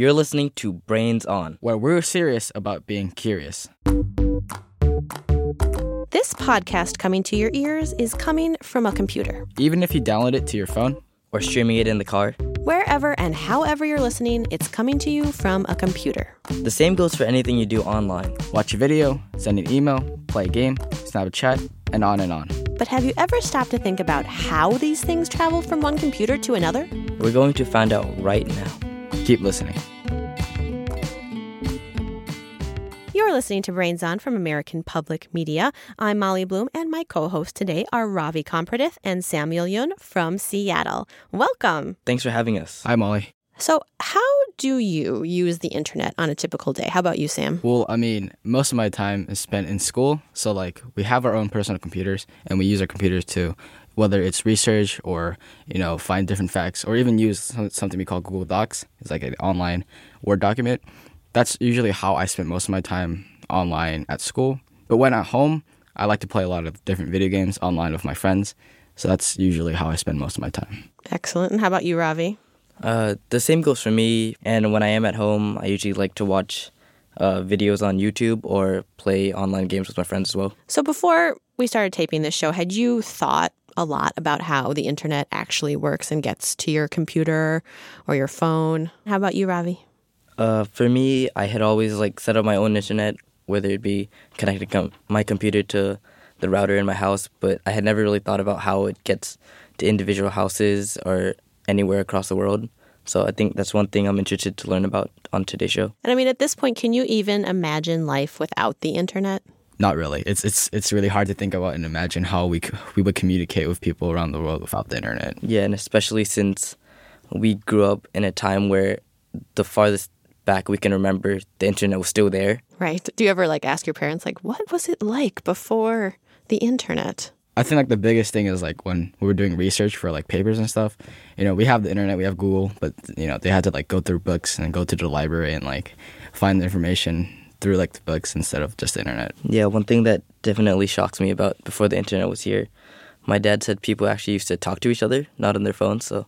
You're listening to Brains On. where we're serious about being curious. This podcast coming to your ears is coming from a computer. Even if you download it to your phone, Or streaming it in the car. Wherever and however you're listening, it's coming to you from a computer. The same goes for anything you do online. watch a video, send an email, play a game, snap a chat, and on and on. But have you ever stopped to think about how these things travel from one computer to another? We're going to find out right now. Keep listening. You're listening to Brains On from American Public Media. I'm Molly Bloom, and my co hosts today are Ravi Kompradith and Samuel Yoon from Seattle. Welcome. Thanks for having us. Hi, Molly. So, how do you use the internet on a typical day? How about you, Sam? Well, I mean, most of my time is spent in school. So, like, we have our own personal computers and we use our computers to, whether it's research or, you know, find different facts or even use something we call Google Docs. It's like an online Word document. That's usually how I spend most of my time online at school. But when at home, I like to play a lot of different video games online with my friends. So, that's usually how I spend most of my time. Excellent. And how about you, Ravi? Uh, the same goes for me. And when I am at home, I usually like to watch uh, videos on YouTube or play online games with my friends as well. So, before we started taping this show, had you thought a lot about how the internet actually works and gets to your computer or your phone? How about you, Ravi? Uh, for me, I had always like set up my own internet, whether it be connecting com- my computer to the router in my house, but I had never really thought about how it gets to individual houses or anywhere across the world. So I think that's one thing I'm interested to learn about on today's show. And I mean, at this point, can you even imagine life without the internet? Not really. It's it's it's really hard to think about and imagine how we we would communicate with people around the world without the internet. Yeah, and especially since we grew up in a time where the farthest back we can remember, the internet was still there. Right? Do you ever like ask your parents, like, what was it like before the internet? I think like the biggest thing is like when we were doing research for like papers and stuff. You know, we have the internet, we have Google, but you know they had to like go through books and go to the library and like find the information through like the books instead of just the internet. Yeah, one thing that definitely shocks me about before the internet was here, my dad said people actually used to talk to each other, not on their phones. So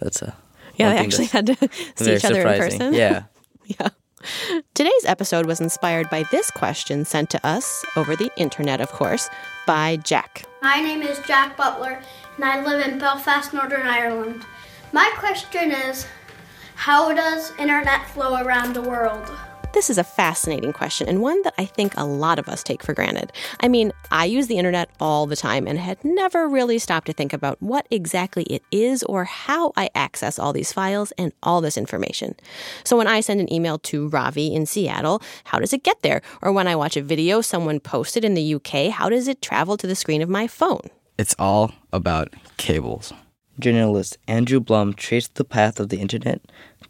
that's a Yeah, one they actually had to see each other in person. Yeah. Yeah. Today's episode was inspired by this question sent to us over the internet, of course, by Jack. My name is Jack Butler, and I live in Belfast, Northern Ireland. My question is How does internet flow around the world? This is a fascinating question and one that I think a lot of us take for granted. I mean, I use the internet all the time and had never really stopped to think about what exactly it is or how I access all these files and all this information. So when I send an email to Ravi in Seattle, how does it get there? Or when I watch a video someone posted in the UK, how does it travel to the screen of my phone? It's all about cables. Journalist Andrew Blum traced the path of the internet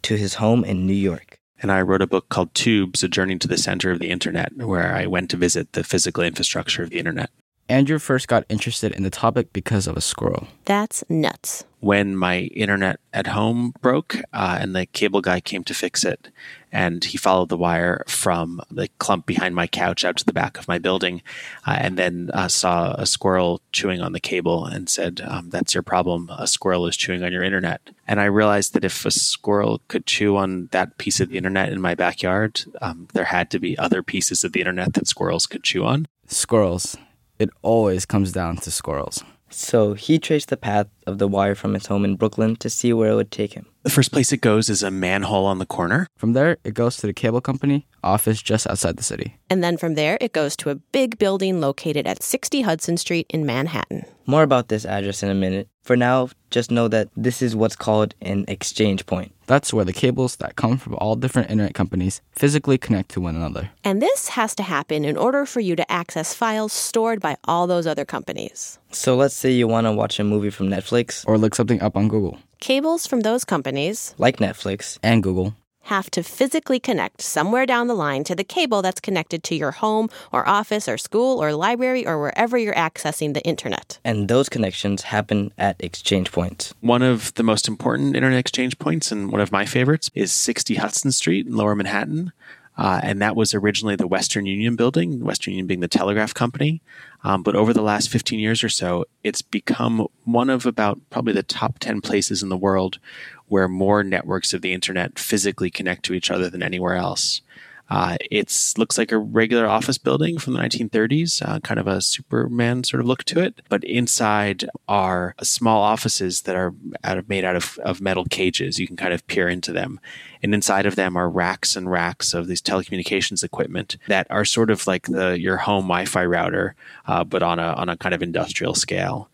to his home in New York. And I wrote a book called Tubes A Journey to the Center of the Internet, where I went to visit the physical infrastructure of the Internet. Andrew first got interested in the topic because of a squirrel. That's nuts. When my internet at home broke uh, and the cable guy came to fix it, and he followed the wire from the clump behind my couch out to the back of my building, uh, and then uh, saw a squirrel chewing on the cable and said, um, That's your problem. A squirrel is chewing on your internet. And I realized that if a squirrel could chew on that piece of the internet in my backyard, um, there had to be other pieces of the internet that squirrels could chew on. Squirrels. It always comes down to squirrels. So he traced the path of the wire from his home in Brooklyn to see where it would take him. The first place it goes is a manhole on the corner. From there, it goes to the cable company office just outside the city. And then from there, it goes to a big building located at 60 Hudson Street in Manhattan. More about this address in a minute. For now, just know that this is what's called an exchange point. That's where the cables that come from all different internet companies physically connect to one another. And this has to happen in order for you to access files stored by all those other companies. So let's say you want to watch a movie from Netflix, Or look something up on Google. Cables from those companies like Netflix, And Google. Have to physically connect somewhere down the line to the cable that's connected to your home or office or school or library or wherever you're accessing the internet. and those connections happen at exchange points. One of the most important internet exchange points, and one of my favorites, is 60 Hudson Street in Lower Manhattan. Uh, and that was originally the Western Union building, Western Union being the telegraph company. Um, but over the last 15 years or so, it's become one of about probably the top 10 places in the world where more networks of the internet physically connect to each other than anywhere else. Uh, it looks like a regular office building from the 1930s, uh, kind of a Superman sort of look to it. But inside are small offices that are out of, made out of, of metal cages. You can kind of peer into them. And inside of them are racks and racks of these telecommunications equipment that are sort of like the your home Wi-Fi router, uh, but on a on a kind of industrial scale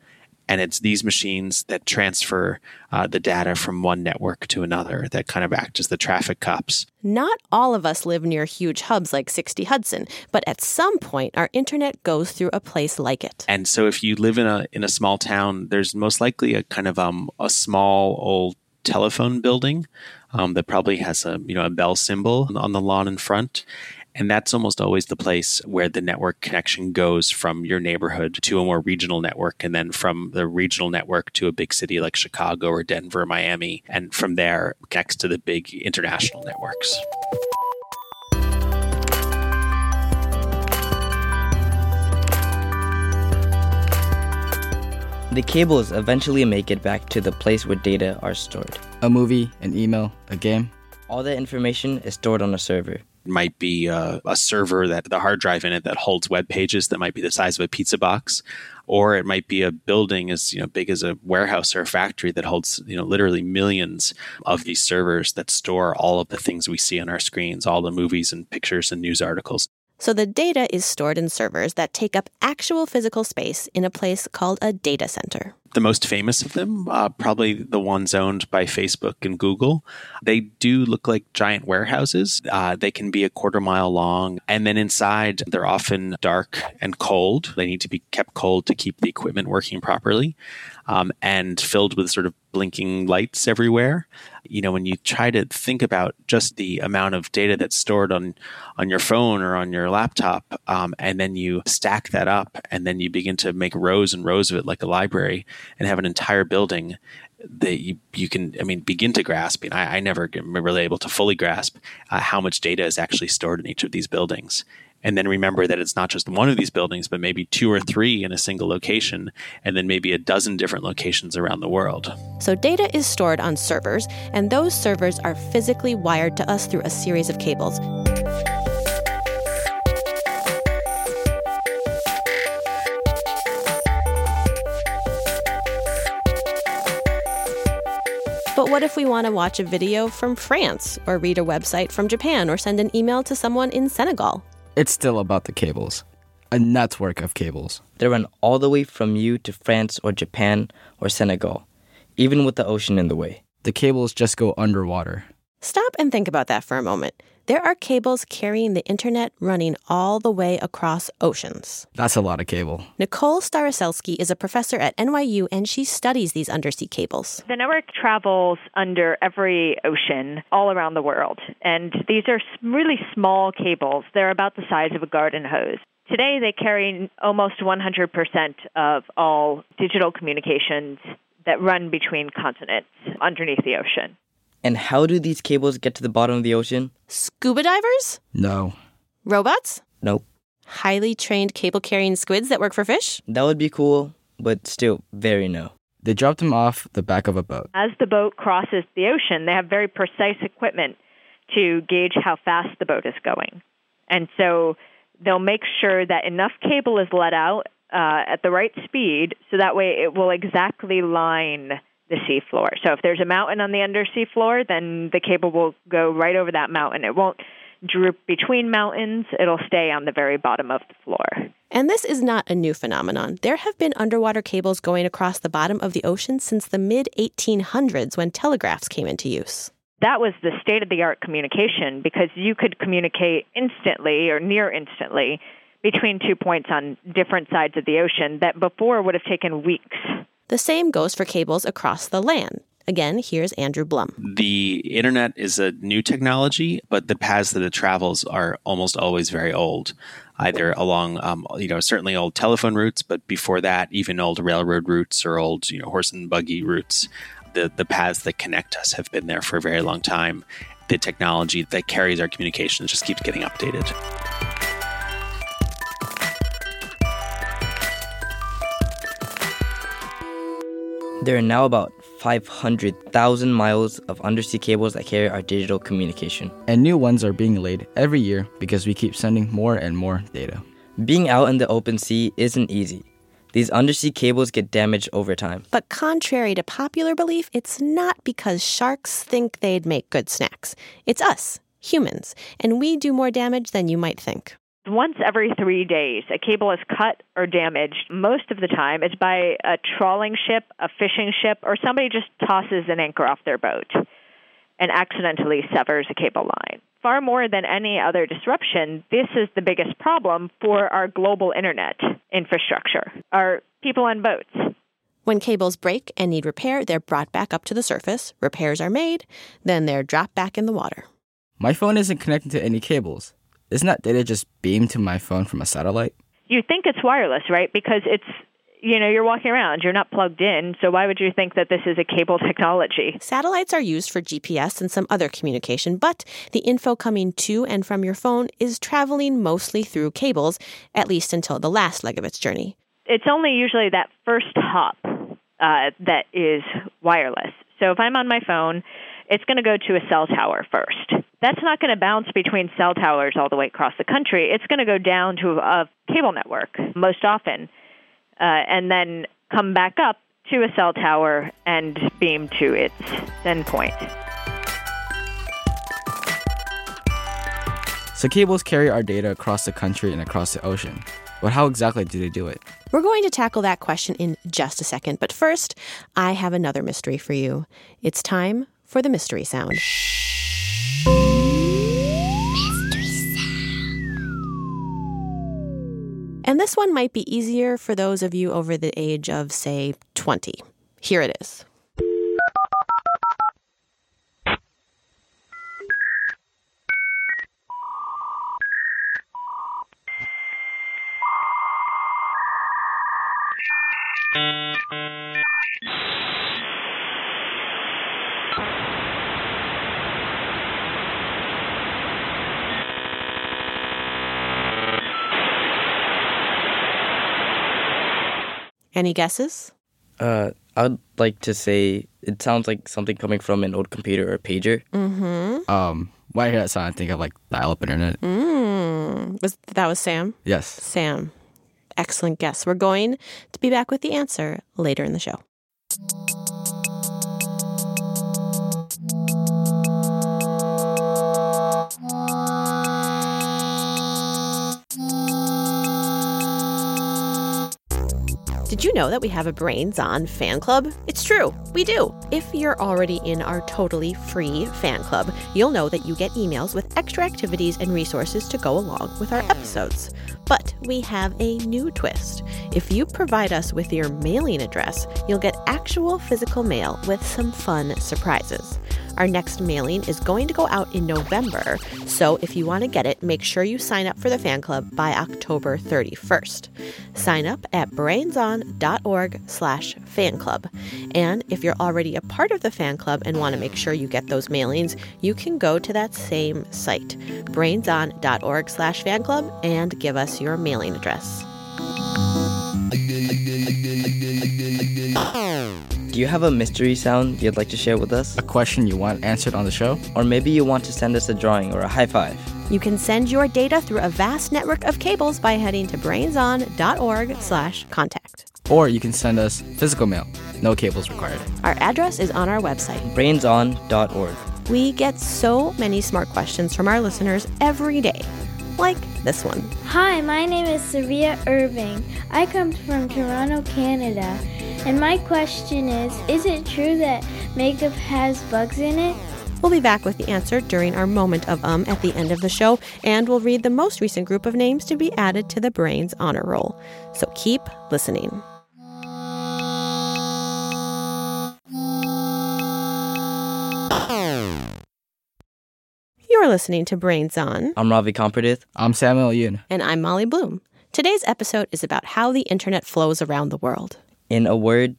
and it's these machines that transfer uh, the data from one network to another that kind of act as the traffic cops. Not all of us live near huge hubs like 60 Hudson, but at some point our internet goes through a place like it. And so if you live in a in a small town, there's most likely a kind of um, a small old telephone building um, that probably has a you know a bell symbol on the lawn in front and that's almost always the place where the network connection goes from your neighborhood to a more regional network, and then from the regional network to a big city like Chicago or Denver, or Miami, and from there connects to the big international networks. The cables eventually make it back to the place where data are stored. A movie, an email, a game. All that information is stored on a server might be a, a, server that the hard drive in it that holds web pages that might be the size of a pizza box or it might be a building as you know big as a warehouse or a factory that holds you know literally millions of these servers that store all of the things we see on our screens all the movies and pictures and news articles so the data is stored in servers that take up actual physical space in a place called a data center. The most famous of them, uh, probably the ones owned by Facebook and Google, they do look like giant warehouses. Uh, they can be a quarter mile long. And then inside, they're often dark and cold. They need to be kept cold to keep the equipment working properly um, and filled with sort of blinking lights everywhere. You know, when you try to think about just the amount of data that's stored on on your phone or on your laptop, um, and then you stack that up, and then you begin to make rows and rows of it like a library, and have an entire building that you, you can, I mean, begin to grasp. And I, I never get really able to fully grasp uh, how much data is actually stored in each of these buildings and then remember that it's not just one of these buildings, but maybe two or three in a single location, and then maybe a dozen different locations around the world. So, data is stored on servers, and those servers are physically wired to us through a series of cables. But what if we want to watch a video from France, or read a website from Japan, or send an email to someone in Senegal? It's still about the cables, a network of cables. They run all the way from you to France or Japan or Senegal, even with the ocean in the way. The cables just go underwater. Stop and think about that for a moment. There are cables carrying the internet running all the way across oceans. That's a lot of cable. Nicole Starosielski is a professor at NYU and she studies these undersea cables. The network travels under every ocean all around the world. And these are really small cables. They're about the size of a garden hose. Today, they carry almost 100% of all digital communications that run between continents underneath the ocean. And how do these cables get to the bottom of the ocean? Scuba divers? No. Robots? Nope. Highly trained cable carrying squids that work for fish? That would be cool, but still very no. They dropped them off the back of a boat. As the boat crosses the ocean, they have very precise equipment to gauge how fast the boat is going. And so they'll make sure that enough cable is let out uh, at the right speed so that way it will exactly line the seafloor. So if there's a mountain on the undersea floor, then the cable will go right over that mountain. It won't droop between mountains, it'll stay on the very bottom of the floor. And this is not a new phenomenon. There have been underwater cables going across the bottom of the ocean since the mid 1800s when telegraphs came into use. That was the state of the art communication because you could communicate instantly or near instantly between two points on different sides of the ocean that before would have taken weeks. The same goes for cables across the land. Again, here's Andrew Blum. The internet is a new technology, but the paths that it travels are almost always very old, either along, um, you know, certainly old telephone routes, but before that, even old railroad routes or old, you know, horse and buggy routes. The, the paths that connect us have been there for a very long time. The technology that carries our communications just keeps getting updated. There are now about 500,000 miles of undersea cables that carry our digital communication. And new ones are being laid every year because we keep sending more and more data. Being out in the open sea isn't easy. These undersea cables get damaged over time. But contrary to popular belief, it's not because sharks think they'd make good snacks. It's us, humans, and we do more damage than you might think. Once every three days, a cable is cut or damaged. Most of the time, it's by a trawling ship, a fishing ship, or somebody just tosses an anchor off their boat and accidentally severs a cable line. Far more than any other disruption, this is the biggest problem for our global internet infrastructure, our people on boats. When cables break and need repair, they're brought back up to the surface, repairs are made, then they're dropped back in the water. My phone isn't connected to any cables. Isn't that data just beamed to my phone from a satellite? You think it's wireless, right? Because it's you know, you're walking around, you're not plugged in, so why would you think that this is a cable technology? Satellites are used for GPS and some other communication, but the info coming to and from your phone is traveling mostly through cables, at least until the last leg of its journey. It's only usually that first hop uh, that is wireless. So if I'm on my phone, it's going to go to a cell tower first. That's not going to bounce between cell towers all the way across the country. It's going to go down to a cable network most often uh, and then come back up to a cell tower and beam to its endpoint. So cables carry our data across the country and across the ocean. But how exactly do they do it? We're going to tackle that question in just a second, but first, I have another mystery for you. It's time for the mystery sound. And this one might be easier for those of you over the age of, say, 20. Here it is. Any guesses? Uh, I'd like to say it sounds like something coming from an old computer or pager. Mm-hmm. Um, when I hear that sound, I think of like dial-up internet. Mm. Was that was Sam? Yes. Sam. Excellent guess. We're going to be back with the answer later in the show. Did you know that we have a Brains On fan club? It's true, we do. If you're already in our totally free fan club, you'll know that you get emails with extra activities and resources to go along with our episodes. But we have a new twist. If you provide us with your mailing address, you'll get actual physical mail with some fun surprises. Our next mailing is going to go out in November, so if you want to get it, make sure you sign up for the fan club by October 31st. Sign up at brainson.org slash fan club. And if you're already a part of the fan club and want to make sure you get those mailings, you can go to that same site, brainson.org slash fan club, and give us your mailing address. Do you have a mystery sound you'd like to share with us? A question you want answered on the show? Or maybe you want to send us a drawing or a high five? You can send your data through a vast network of cables by heading to brainson.org slash contact. Or you can send us physical mail. No cables required. Our address is on our website. brainson.org. We get so many smart questions from our listeners every day, like this one. Hi, my name is Savia Irving. I come from Toronto, Canada. And my question is Is it true that makeup has bugs in it? We'll be back with the answer during our moment of um at the end of the show, and we'll read the most recent group of names to be added to the Brains honor roll. So keep listening. You're listening to Brains On, I'm Ravi Kompradith. I'm Samuel Yoon. and I'm Molly Bloom. Today's episode is about how the internet flows around the world. In a word,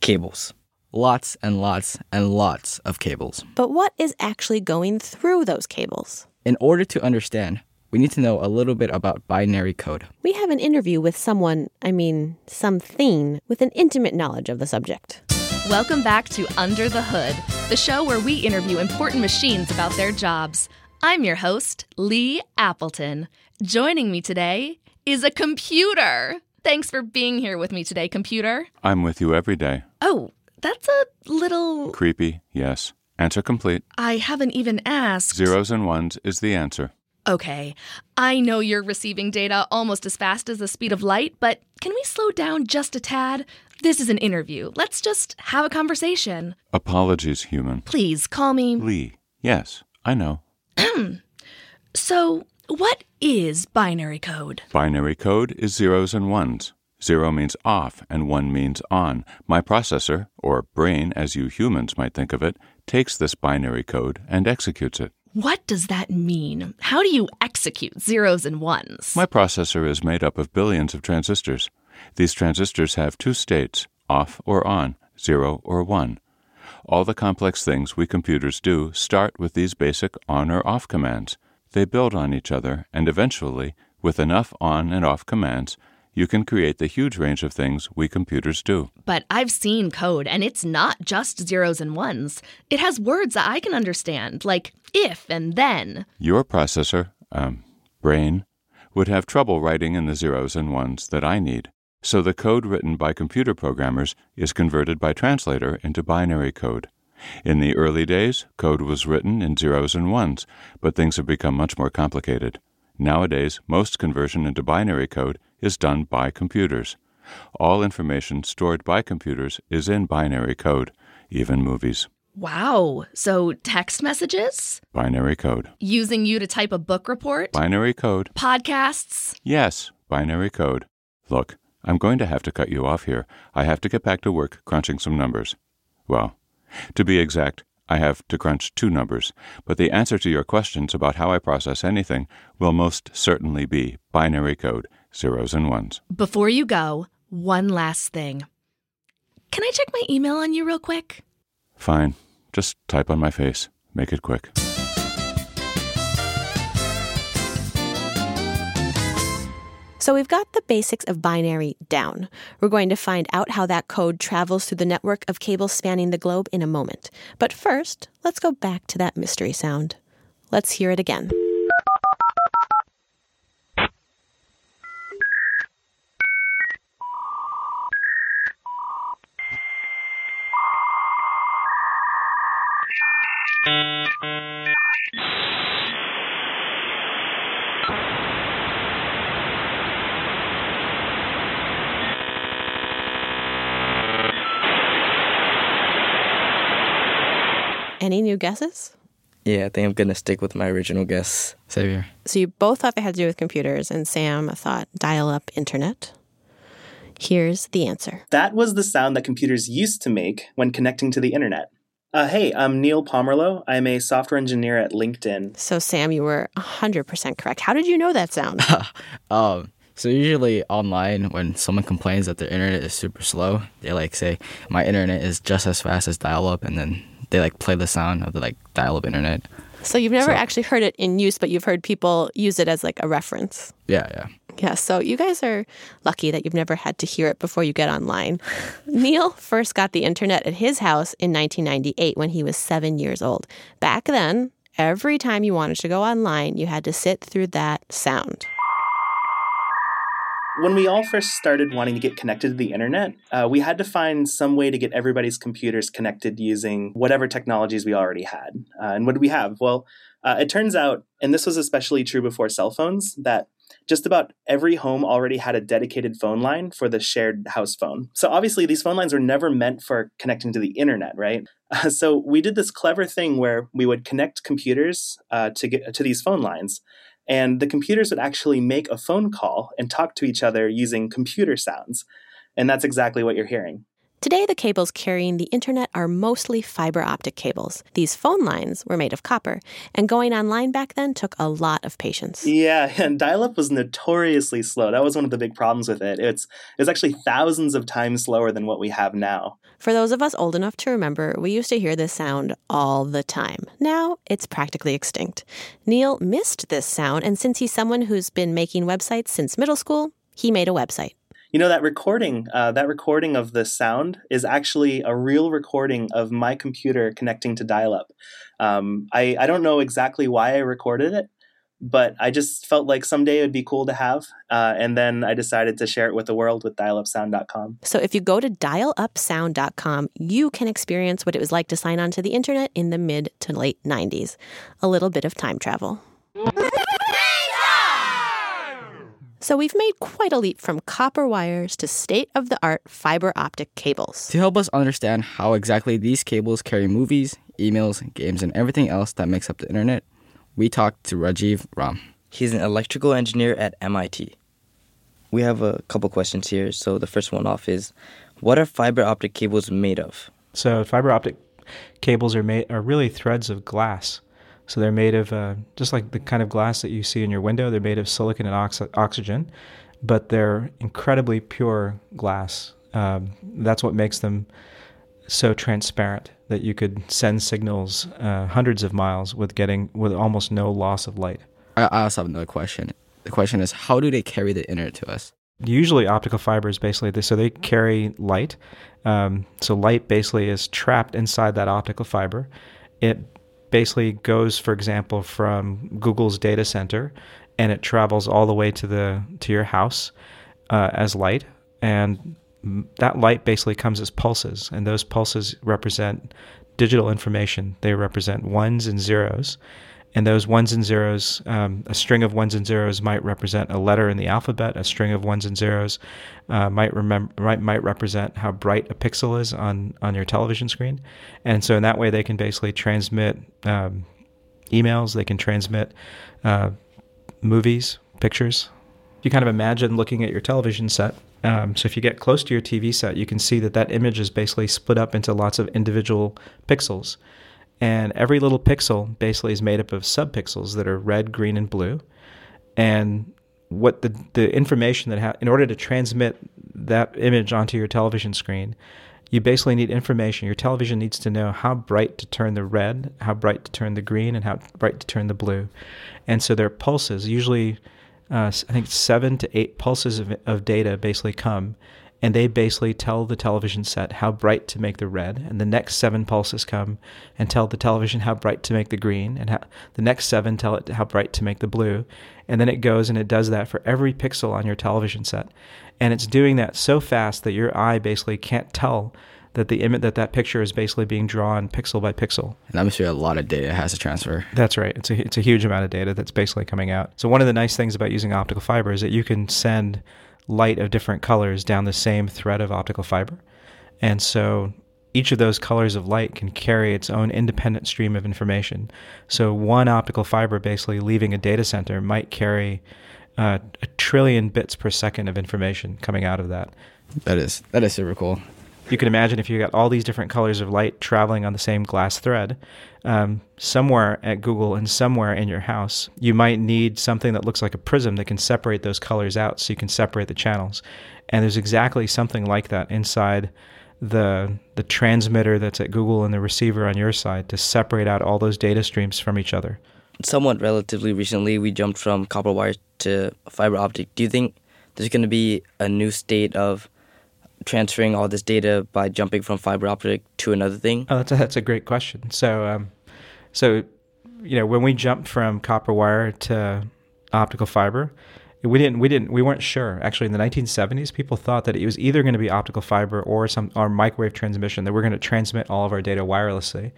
cables. Lots and lots and lots of cables. But what is actually going through those cables? In order to understand, we need to know a little bit about binary code. We have an interview with someone, I mean, something, with an intimate knowledge of the subject. Welcome back to Under the Hood, the show where we interview important machines about their jobs. I'm your host, Lee Appleton. Joining me today is a computer. Thanks for being here with me today, computer. I'm with you every day. Oh, that's a little. Creepy, yes. Answer complete. I haven't even asked. Zeros and ones is the answer. Okay, I know you're receiving data almost as fast as the speed of light, but can we slow down just a tad? This is an interview. Let's just have a conversation. Apologies, human. Please call me. Lee. Yes, I know. So, what is binary code? Binary code is zeros and ones. Zero means off and one means on. My processor, or brain as you humans might think of it, takes this binary code and executes it. What does that mean? How do you execute zeros and ones? My processor is made up of billions of transistors. These transistors have two states, off or on, zero or one. All the complex things we computers do start with these basic on or off commands. They build on each other, and eventually, with enough on and off commands, you can create the huge range of things we computers do. But I've seen code, and it's not just zeros and ones. It has words that I can understand, like if and then. Your processor, um, brain, would have trouble writing in the zeros and ones that I need. So the code written by computer programmers is converted by translator into binary code. In the early days, code was written in zeros and ones, but things have become much more complicated. Nowadays, most conversion into binary code is done by computers. All information stored by computers is in binary code, even movies. Wow. So text messages? Binary code. Using you to type a book report? Binary code. Podcasts? Yes, binary code. Look, I'm going to have to cut you off here. I have to get back to work crunching some numbers. Well, to be exact, I have to crunch two numbers, but the answer to your questions about how I process anything will most certainly be binary code, zeros and ones. Before you go, one last thing. Can I check my email on you real quick? Fine. Just type on my face. Make it quick. So we've got the basics of binary down. We're going to find out how that code travels through the network of cables spanning the globe in a moment. But first, let's go back to that mystery sound. Let's hear it again. Any new guesses? Yeah, I think I'm gonna stick with my original guess. Xavier. So you both thought they had to do with computers, and Sam thought dial up internet. Here's the answer. That was the sound that computers used to make when connecting to the internet. Uh, hey, I'm Neil Pomerleau. I'm a software engineer at LinkedIn. So, Sam, you were 100% correct. How did you know that sound? Um, so usually online, when someone complains that their internet is super slow, they like say, "My internet is just as fast as dial-up," and then they like play the sound of the like dial-up internet. so, you've never So- actually heard it in use, but you've heard people use it as like a reference. Yeah, yeah. Yeah, so you guys are lucky that you've never had to hear it before you get online. Neil first got the internet at his house in 1998 when he was seven years old. Back then, every time you wanted to go online, you had to sit through that sound. When we all first started wanting to get connected to the internet, uh, we had to find some way to get everybody's computers connected using whatever technologies we already had. Uh, and what did we have? Well, uh, it turns out, and this was especially true before cell phones, that just about every home already had a dedicated phone line for the shared house phone. So obviously, these phone lines were never meant for connecting to the internet, right? Uh, so we did this clever thing where we would connect computers uh, to get to these phone lines, and the computers would actually make a phone call and talk to each other using computer sounds. And that's exactly what you're hearing. Today, the cables carrying the internet are mostly fiber optic cables. These phone lines were made of copper, and going online back then took a lot of patience. Yeah, and dial-up was notoriously slow. That was one of the big problems with it. It's it's actually thousands of times slower than what we have now. For those of us old enough to remember, we used to hear this sound all the time. Now it's practically extinct. Neil missed this sound, and since he's someone who's been making websites since middle school, he made a website. You know that recording, uh, that recording of the sound is actually a real recording of my computer connecting to dial-up. Um, I I don't know exactly why I recorded it, but I just felt like someday it would be cool to have. Uh, and then I decided to share it with the world with dialupsound.com. So if you go to dialupsound.com, you can experience what it was like to sign on to the internet in the mid to late 90s. A little bit of time travel. So we've made quite a leap from copper wires to state of the art fiber optic cables. To help us understand how exactly these cables carry movies, emails, games, and everything else that makes up the internet, we talked to Rajeev Ram. He's an electrical engineer at MIT. We have a couple questions here. So the first one off is what are fiber optic cables made of? So fiber optic cables are made are really threads of glass. So they're made of uh, just like the kind of glass that you see in your window. They're made of silicon and oxy- oxygen, but they're incredibly pure glass. Um, that's what makes them so transparent that you could send signals uh, hundreds of miles with getting with almost no loss of light. I also have another question. The question is, how do they carry the internet to us? Usually, optical fibers basically this, so they carry light. Um, so light basically is trapped inside that optical fiber. It basically goes, for example, from Google's data center, and it travels all the way to the to your house uh, as light, and that light basically comes as pulses, and those pulses represent digital information. They represent ones and zeros, and those ones and zeros, um, a string of ones and zeros might represent a letter in the alphabet. A string of ones and zeros uh, might remember might, might represent how bright a pixel is on on your television screen, and so in that way they can basically transmit um, emails. They can transmit uh, movies, pictures. You kind of imagine looking at your television set. Um, so if you get close to your TV set, you can see that that image is basically split up into lots of individual pixels. And every little pixel basically is made up of subpixels that are red, green, and blue. And what the, the information that ha- in order to transmit that image onto your television screen, you basically need information. Your television needs to know how bright to turn the red, how bright to turn the green, and how bright to turn the blue. And so there are pulses, usually, uh, I think seven to eight pulses of, of data basically come and they basically tell the television set how bright to make the red, and the next seven pulses come and tell the television how bright to make the green, and how, the next seven tell it how bright to make the blue, and then it goes and it does that for every pixel on your television set, and it's doing that so fast that your eye basically can't tell that the image that that picture is basically being drawn pixel by pixel. And I'm sure a lot of data has to transfer. That's right. It's a it's a huge amount of data that's basically coming out. So one of the nice things about using optical fiber is that you can send light of different colors down the same thread of optical fiber. And so each of those colors of light can carry its own independent stream of information. So one optical fiber basically leaving a data center might carry uh, a trillion bits per second of information coming out of that. That is that is super cool you can imagine if you got all these different colors of light traveling on the same glass thread, um, somewhere at Google and somewhere in your house, you might need something that looks like a prism that can separate those colors out so you can separate the channels. And there's exactly something like that inside the the transmitter that's at Google and the receiver on your side to separate out all those data streams from each other. Somewhat relatively recently, we jumped from copper wire to fiber optic. Do you think there's going to be a new state of transferring all this data by jumping from fiber optic to another thing? Oh, that's a, that's a great question. So, um, so you know, when we jumped from copper wire to optical fiber, we didn't we didn't we weren't sure. Actually, in the 1970s, people thought that it was either going to be optical fiber or some or microwave transmission that we're going to transmit all of our data wirelessly.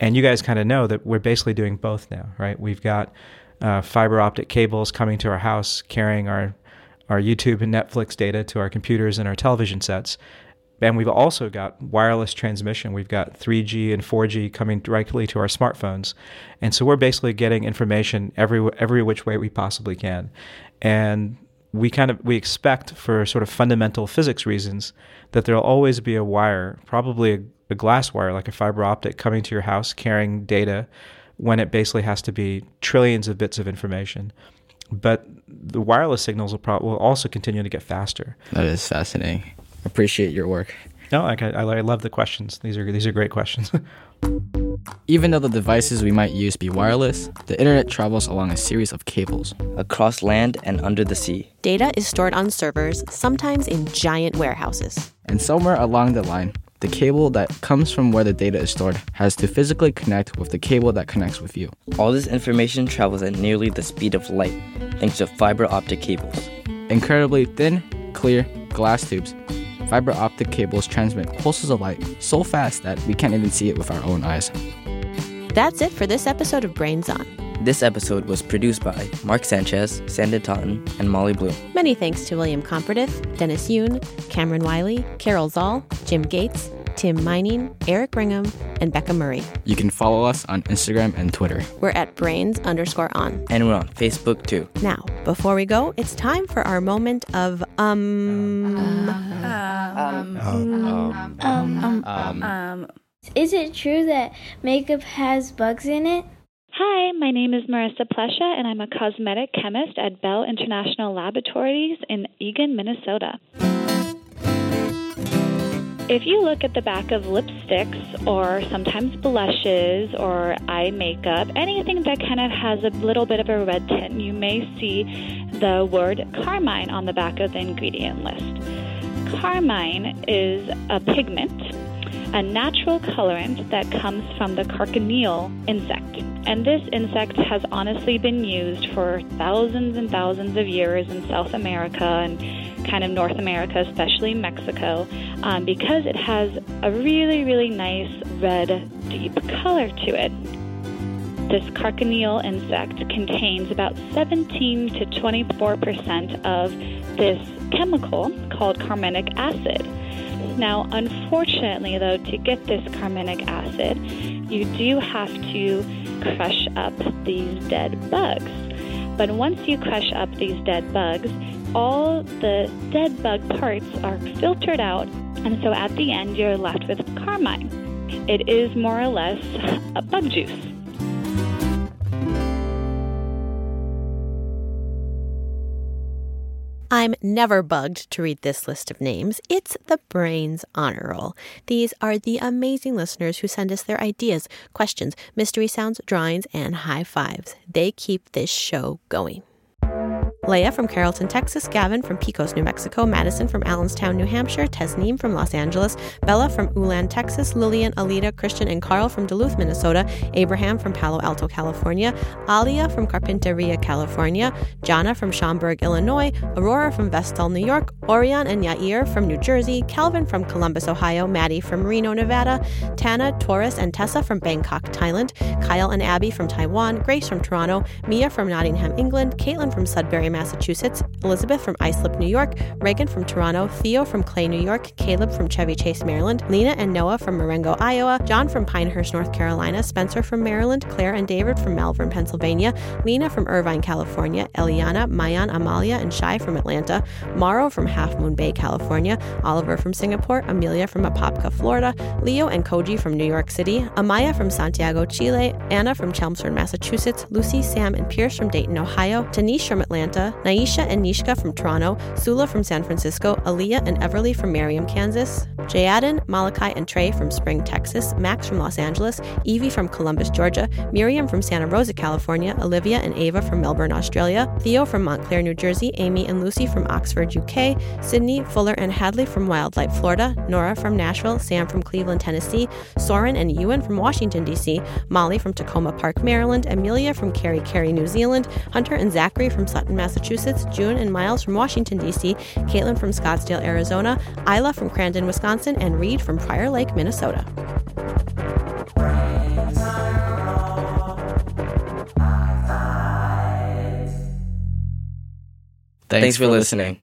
And you guys kind of know that we're basically doing both now, right? We've got uh, fiber optic cables coming to our house carrying our our YouTube and Netflix data to our computers and our television sets. And we've also got wireless transmission. We've got 3G and 4G coming directly to our smartphones. And so we're basically getting information every every which way we possibly can. And we kind of we expect for sort of fundamental physics reasons that there'll always be a wire, probably a, a glass wire like a fiber optic coming to your house carrying data when it basically has to be trillions of bits of information but the wireless signals will, pro- will also continue to get faster. That is fascinating. Appreciate your work. No, I, I, I love the questions. These are these are great questions. Even though the devices we might use be wireless, the internet travels along a series of cables. across land and under the sea. Data is stored on servers, sometimes in giant warehouses. And somewhere along the line, the cable that comes from where the data is stored has to physically connect with the cable that connects with you. All this information travels at nearly the speed of light, thanks to fiber optic cables. Incredibly thin, clear glass tubes, fiber optic cables transmit pulses of light so fast that we can't even see it with our own eyes. That's it for this episode of Brains On. This episode was produced by Mark Sanchez, Sandra Totten, and Molly Bloom. Many thanks to William Comfortith, Dennis Yoon, Cameron Wiley, Carol Zoll, Jim Gates, Tim Mining, Eric Ringham, and Becca Murray. You can follow us on Instagram and Twitter. We're at brains underscore on. And we're on Facebook too. Now, before we go, it's time for our moment of um. Is it true that makeup has bugs in it? Hi, my name is Marisa Plescia, and I'm a cosmetic chemist at Bell International Laboratories in Eagan, Minnesota. If you look at the back of lipsticks or sometimes blushes or eye makeup, anything that kind of has a little bit of a red tint, you may see the word carmine on the back of the ingredient list. Carmine is a pigment, a natural colorant that comes from the cochineal insect. And this insect has honestly been used for thousands and thousands of years in South America and kind of North America, especially Mexico, um, because it has a really, really nice red, deep color to it. This cochineal insect contains about 17 to 24 percent of this chemical called carminic acid. Now, unfortunately, though, to get this carminic acid, you do have to crush up these dead bugs. But once you crush up these dead bugs, all the dead bug parts are filtered out, and so at the end, you're left with carmine. It is more or less a bug juice. I'm never bugged to read this list of names. It's the Brains Honor Roll. These are the amazing listeners who send us their ideas, questions, mystery sounds, drawings, and high fives. They keep this show going. Leah from Carrollton, Texas, Gavin from Pecos, New Mexico, Madison from Allenstown, New Hampshire, Tesneem from Los Angeles, Bella from Ulan, Texas, Lillian, Alita, Christian, and Carl from Duluth, Minnesota, Abraham from Palo Alto, California, Alia from Carpinteria, California, Jana from Schaumburg, Illinois, Aurora from Vestal, New York, Orion and Yair from New Jersey, Calvin from Columbus, Ohio, Maddie from Reno, Nevada, Tana, Taurus, and Tessa from Bangkok, Thailand, Kyle and Abby from Taiwan, Grace from Toronto, Mia from Nottingham, England, Caitlin from Sudbury, Massachusetts, Elizabeth from Islip, New York, Reagan from Toronto, Theo from Clay, New York, Caleb from Chevy Chase, Maryland, Lena and Noah from Marengo, Iowa, John from Pinehurst, North Carolina, Spencer from Maryland, Claire and David from Malvern, Pennsylvania, Lena from Irvine, California, Eliana, Mayan, Amalia, and Shai from Atlanta, Maro from Half Moon Bay, California, Oliver from Singapore, Amelia from Apopka, Florida, Leo and Koji from New York City, Amaya from Santiago, Chile, Anna from Chelmsford, Massachusetts, Lucy, Sam, and Pierce from Dayton, Ohio, Tanish from Atlanta, Naisha and Nishka from Toronto, Sula from San Francisco, Aaliyah and Everly from Merriam, Kansas, Jayaden, Malachi, and Trey from Spring, Texas, Max from Los Angeles, Evie from Columbus, Georgia, Miriam from Santa Rosa, California, Olivia and Ava from Melbourne, Australia, Theo from Montclair, New Jersey, Amy and Lucy from Oxford, UK, Sydney, Fuller, and Hadley from Wildlife, Florida, Nora from Nashville, Sam from Cleveland, Tennessee, Soren and Ewan from Washington, D.C., Molly from Takoma Park, Maryland, Amelia from Kerikeri, New Zealand, Hunter and Zachary from Sutton, Massachusetts, June and Miles from Washington, D.C., Caitlin from Scottsdale, Arizona, Isla from Crandon, Wisconsin, and Reed from Prior Lake, Minnesota. Thanks, for listening.